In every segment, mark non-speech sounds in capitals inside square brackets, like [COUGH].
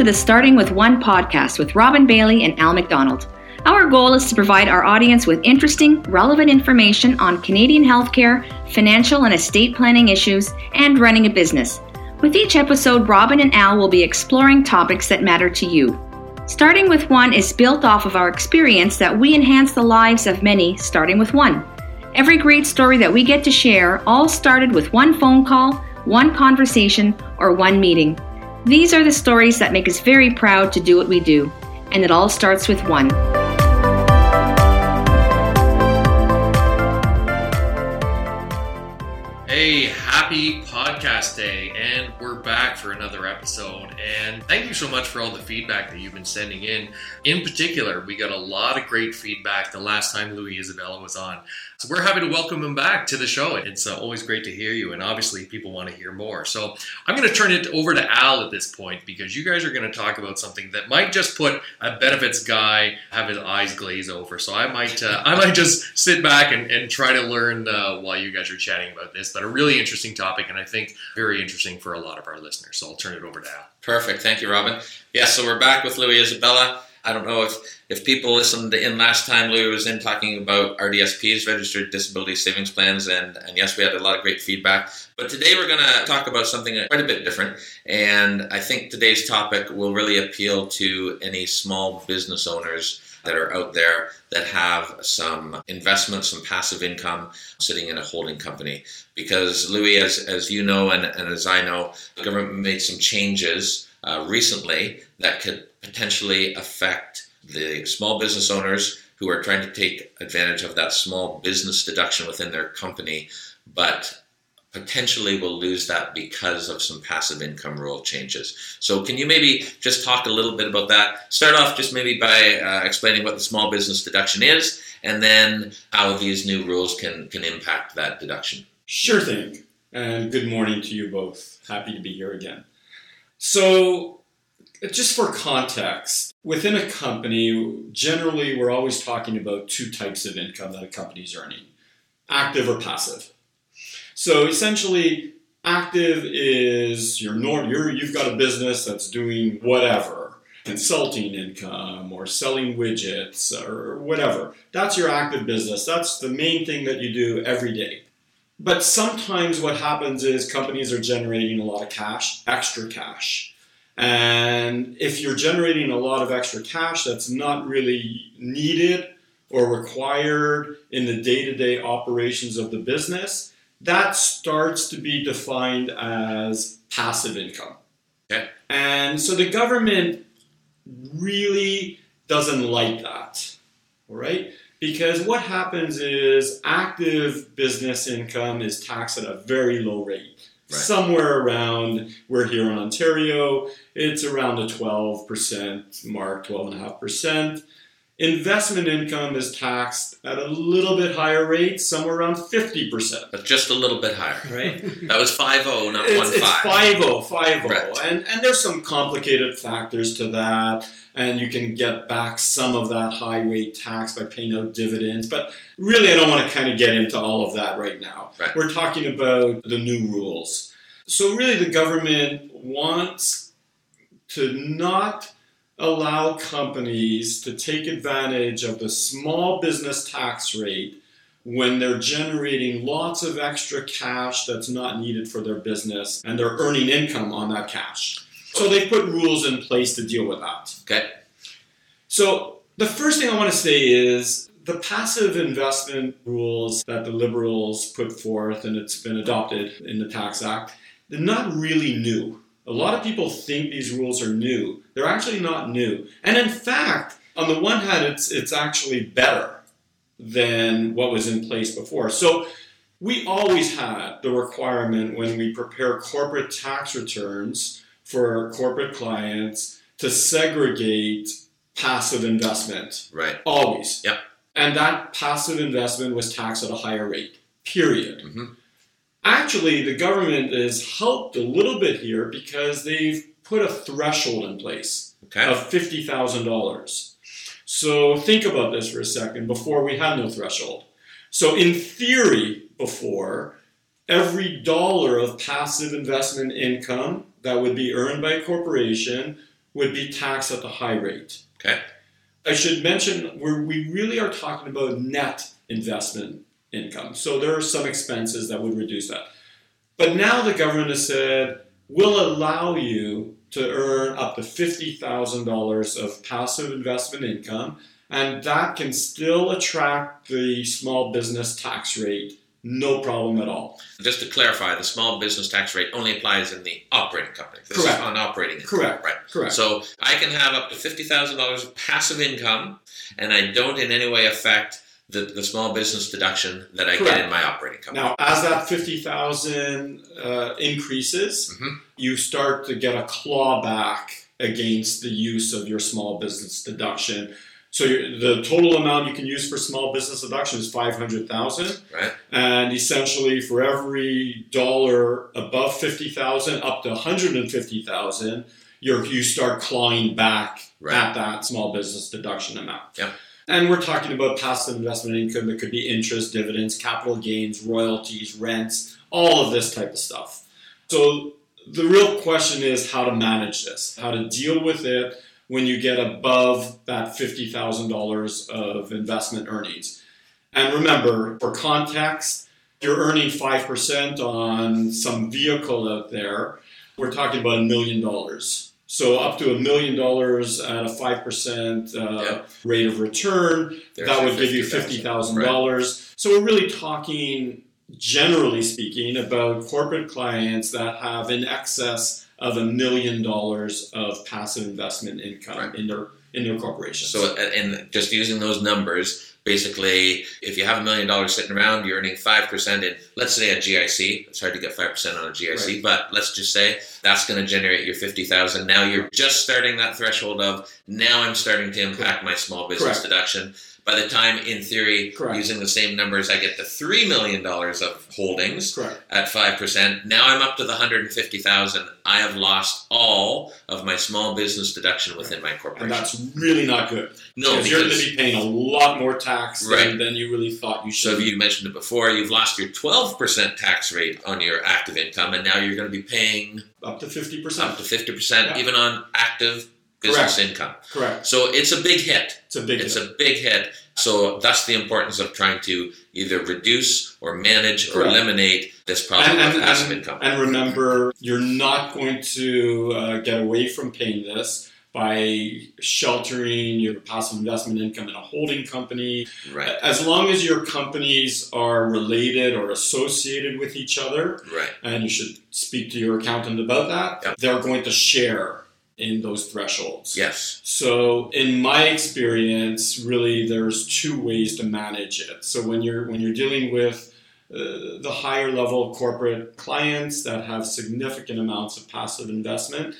to the Starting with One podcast with Robin Bailey and Al McDonald. Our goal is to provide our audience with interesting, relevant information on Canadian healthcare, financial and estate planning issues, and running a business. With each episode, Robin and Al will be exploring topics that matter to you. Starting with One is built off of our experience that we enhance the lives of many, starting with one. Every great story that we get to share all started with one phone call, one conversation, or one meeting. These are the stories that make us very proud to do what we do, and it all starts with one. Hey, happy podcast day, and we're back for another episode. And thank you so much for all the feedback that you've been sending in. In particular, we got a lot of great feedback the last time Louis Isabella was on. So we're happy to welcome him back to the show. It's uh, always great to hear you, and obviously people want to hear more. So I'm going to turn it over to Al at this point because you guys are going to talk about something that might just put a benefits guy have his eyes glaze over. So I might uh, I might just sit back and, and try to learn uh, while you guys are chatting about this. But really interesting topic, and I think very interesting for a lot of our listeners. So I'll turn it over to Al. Perfect. Thank you, Robin. Yeah, so we're back with Louis Isabella. I don't know if, if people listened in last time Louis was in talking about RDSPs, Registered Disability Savings Plans, and, and yes, we had a lot of great feedback. But today we're going to talk about something quite a bit different, and I think today's topic will really appeal to any small business owners that are out there that have some investment, some passive income sitting in a holding company. Because Louis, as, as you know and, and as I know, the government made some changes uh, recently that could potentially affect the small business owners who are trying to take advantage of that small business deduction within their company, but potentially will lose that because of some passive income rule changes. So, can you maybe just talk a little bit about that? Start off just maybe by uh, explaining what the small business deduction is, and then how these new rules can can impact that deduction. Sure thing. And good morning to you both. Happy to be here again. So, just for context, within a company, generally we're always talking about two types of income that a company is earning active or passive. So, essentially, active is your norm, you're, you've got a business that's doing whatever consulting income or selling widgets or whatever. That's your active business. That's the main thing that you do every day. But sometimes what happens is companies are generating a lot of cash, extra cash. And if you're generating a lot of extra cash that's not really needed or required in the day to day operations of the business, that starts to be defined as passive income. Okay. And so the government really doesn't like that. All right? Because what happens is active business income is taxed at a very low rate. Right. Somewhere around, we're here in Ontario, it's around the 12% mark, 12.5%. Investment income is taxed at a little bit higher rate, somewhere around 50%. But just a little bit higher. Right? [LAUGHS] that was 5 0, not 1 it's, 5. It's 5 0, 5 0. Right. And, and there's some complicated factors to that and you can get back some of that high rate tax by paying out dividends. But really, I don't want to kind of get into all of that right now. Right. We're talking about the new rules. So, really, the government wants to not allow companies to take advantage of the small business tax rate when they're generating lots of extra cash that's not needed for their business and they're earning income on that cash. So they put rules in place to deal with that. Okay. So the first thing I want to say is the passive investment rules that the Liberals put forth and it's been adopted in the Tax Act, they're not really new. A lot of people think these rules are new. They're actually not new. And in fact, on the one hand, it's it's actually better than what was in place before. So we always had the requirement when we prepare corporate tax returns for corporate clients to segregate passive investment. Right. Always. Yep. And that passive investment was taxed at a higher rate. Period. Mm-hmm. Actually, the government has helped a little bit here because they've put a threshold in place Okay. of $50,000. So think about this for a second. Before, we had no threshold. So, in theory, before, every dollar of passive investment income that would be earned by a corporation would be taxed at the high rate. Okay. I should mention where we really are talking about net investment income. So there are some expenses that would reduce that. But now the government has said we'll allow you to earn up to $50,000 of passive investment income, and that can still attract the small business tax rate no problem at all. Just to clarify, the small business tax rate only applies in the operating company. This Correct. is on operating income. Correct. Right. Correct. So I can have up to fifty thousand dollars of passive income, and I don't in any way affect the, the small business deduction that I Correct. get in my operating company. Now, as that 50,000 uh, increases, Mhm. you start to get a clawback against the use of your small business deduction. So the total amount you can use for small business deduction is 500,000 Right. and essentially for every dollar above 50,000 up to 150,000 you you start clawing back Right. at that small business deduction amount. Yep. And we're talking about passive investment income that could be interest, dividends, capital gains, royalties, rents, all of this type of stuff. So the real question is how to manage this, how to deal with it when you get above that $50,000 of investment earnings. And remember, for context, you're earning 5% on some vehicle out there. We're talking about a million dollars. So up to a million dollars at a 5% uh, Yep. rate of return, There's that would give you 50,000. $50,000. So we're really talking, generally speaking, about corporate clients that have in excess of a million dollars of passive investment income Right. in their in their corporations. So, uh, and just using those numbers, basically, if you have a million dollars sitting around, you're earning 5% in, let's say, a GIC. It's hard to get 5% on a GIC, but let's just say that's going to generate your 50000 Now you're just starting that threshold of, now I'm starting to impact my small business Correct. deduction. By the time, in theory, Correct. using the same numbers, I get the $3 million of holdings Correct. at 5%. Now I'm up to the 150000 I have lost all of my small business deduction within my corporation. And that's really not good. no, because you're going to be paying a lot more tax Right. than, than you really thought you So should. if you mentioned it before, you've lost your 12% tax rate on your active income, and now you're going to be paying up to 50%. up to 50% Yeah. even on active business income. Correct. So it's a big hit. It's a big It's hit. a big hit. So that's the importance of trying to either reduce or manage or eliminate this problem and, of and, passive and, income. and remember, you're not going to uh, get away from paying this by sheltering your passive investment income in a holding company. right, As long as your companies are related or associated with each other, right, and you should speak to your accountant about that, Yep. they're going to share in those thresholds. yes, So, in my experience, really, there's two ways to manage it. So, when you're when you're dealing with uh, the higher level corporate clients that have significant amounts of passive investment,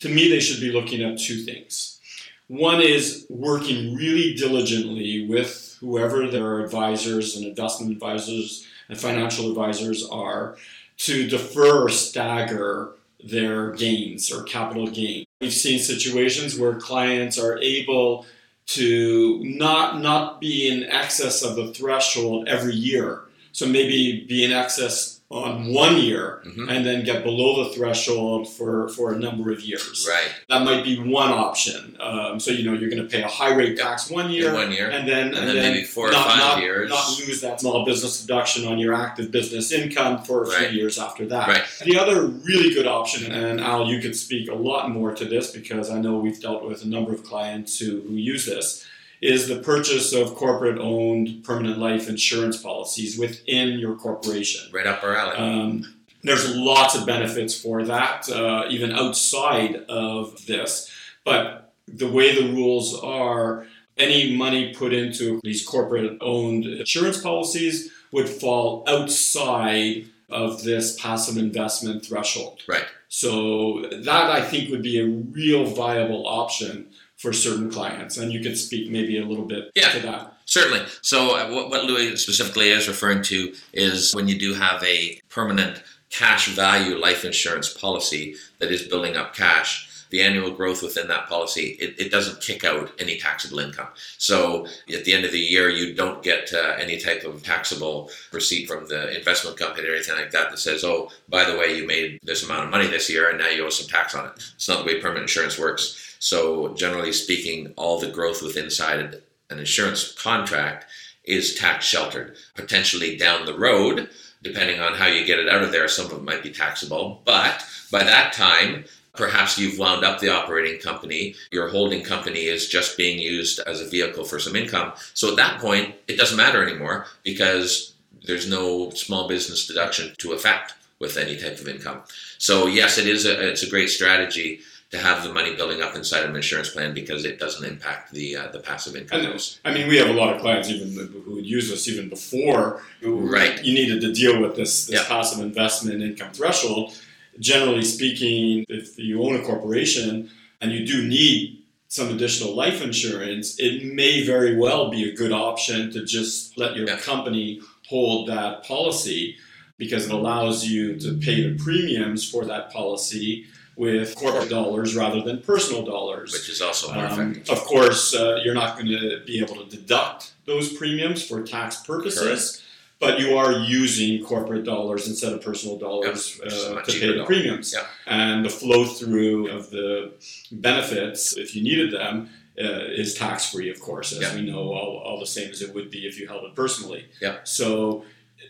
to me, they should be looking at two things. One is working really diligently with whoever their advisors and investment advisors and financial advisors are to defer or stagger their gains or capital gains. We've seen situations where clients are able to not not be in excess of the threshold every year. So maybe be in excess on one year Mhm. and then get below the threshold for, for a number of years. right. That might be one option. Um, so you know you're going to pay a high rate tax one year, In one year. and then And then maybe four or five not- years. not lose that small business deduction on your active business income for a Right. few years after that. Right. The other really good option, and Al, you could speak a lot more to this because I know we've dealt with a number of clients who, who use this, is the purchase of corporate owned permanent life insurance policies within your corporation. Right up our alley. Um, there's lots of benefits for that, uh, even outside of this. But the way the rules are, any money put into these corporate owned insurance policies would fall outside of this passive investment threshold. Right. So that I think would be a real viable option for certain clients. And you could speak maybe a little bit Yeah. to that. Certainly. So, uh, what, what Louis specifically is referring to is when you do have a permanent cash value life insurance policy that is building up cash, the annual growth within that policy, it, it doesn't kick out any taxable income. So, at the end of the year, you don't get uh, any type of taxable receipt from the investment company or anything like that that says, oh, by the way, you made this amount of money this year and now you owe some tax on it. It's not the way permanent insurance works. So, generally speaking, all the growth within inside an insurance contract is tax sheltered. Potentially down the road, depending on how you get it out of there, some of it might be taxable. But by that time, perhaps you've wound up the operating company, your holding company is just being used as a vehicle for some income. So at that point, it doesn't matter anymore because there's no small business deduction to affect with any type of income. So yes, it is a it's a great strategy to have the money building up inside of an insurance plan because it doesn't impact the uh, the passive income. And, I mean, we have a lot of clients even who would use us even before right. you needed to deal with this, this Yeah. passive investment income threshold. Generally speaking, if you own a corporation and you do need some additional life insurance, it may very well be a good option to just let your Yeah. company hold that policy because it allows you to pay the premiums for that policy with corporate dollars rather than personal dollars. which is also more Um, effective. of course, uh, you're not going to be able to deduct those premiums for tax purposes, but you are using corporate dollars instead of personal dollars is uh, to pay the premiums. Yeah. And the flow through of the benefits, if you needed them, uh, is tax free, of course, as we know, all, all the same as it would be if you held it personally. Yeah. So,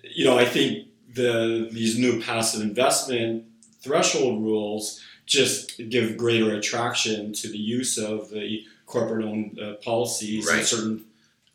you know, I think the these new passive investment threshold rules just give greater attraction to the use of the corporate owned uh, policies in certain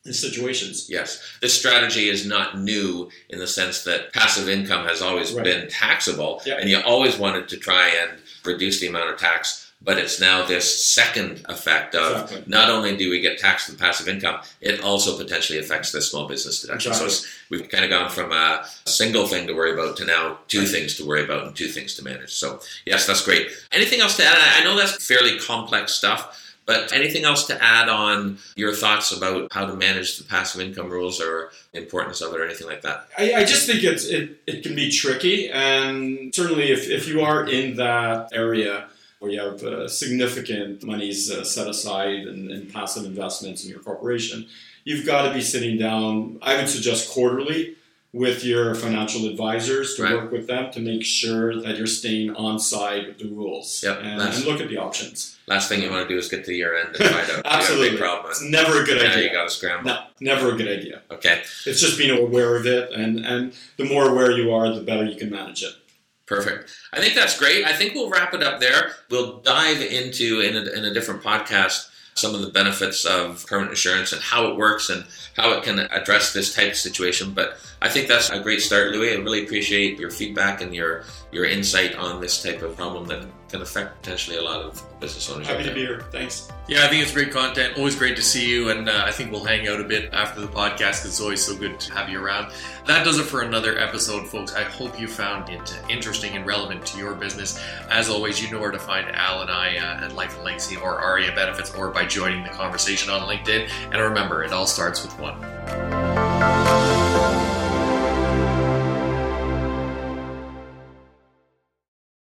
situations. Yes, this strategy is not new in the sense that passive income has always Right. been taxable, Yeah. and you always wanted to try and reduce the amount of tax. But it's now this second effect of Exactly. not only do we get taxed on passive income, it also potentially affects the small business deduction. So Exactly. it's, we've kind of gone from a single thing to worry about to now two things to worry about and two things to manage. So yes, that's great. Anything else to add? I I know that's fairly complex stuff. But anything else to add on your thoughts about how to manage the passive income rules or importance of it or anything like that? I, I just think it's it, it can be tricky, and certainly if, if you are in that area where you have uh, significant monies uh, set aside and, in passive investments in your corporation, you've got to be sitting down. I would suggest quarterly with your financial advisors to Right. work with them to make sure that you're staying on side with the rules Yep, and, and look at the options. Last thing you want to do is get to year end and find out you have a Absolutely, big problem. it's never a good and now you idea. got to scramble. No, never a good idea. Okay, It's just being aware of it, and and the more aware you are, the better you can manage it. Perfect. I think that's great. I think we'll wrap it up there. We'll dive into in a, in a different podcast some of the benefits of permanent insurance and how it works and how it can address this type of situation. But I think that's a great start, Louis. I really appreciate your feedback and your your insight on this type of problem that can affect potentially a lot of business owners. Happy to be here. Thanks. Yeah, I think it's great content. Always great to see you, and uh, I think we'll hang out a bit after the podcast 'cause it's always so good to have you around. That does it for another episode, folks. I hope you found it interesting and relevant to your business. As always, you know where to find Al and I uh, at Life and Legacy or ARIA Benefits or by joining the conversation on LinkedIn. And remember, it all starts with one.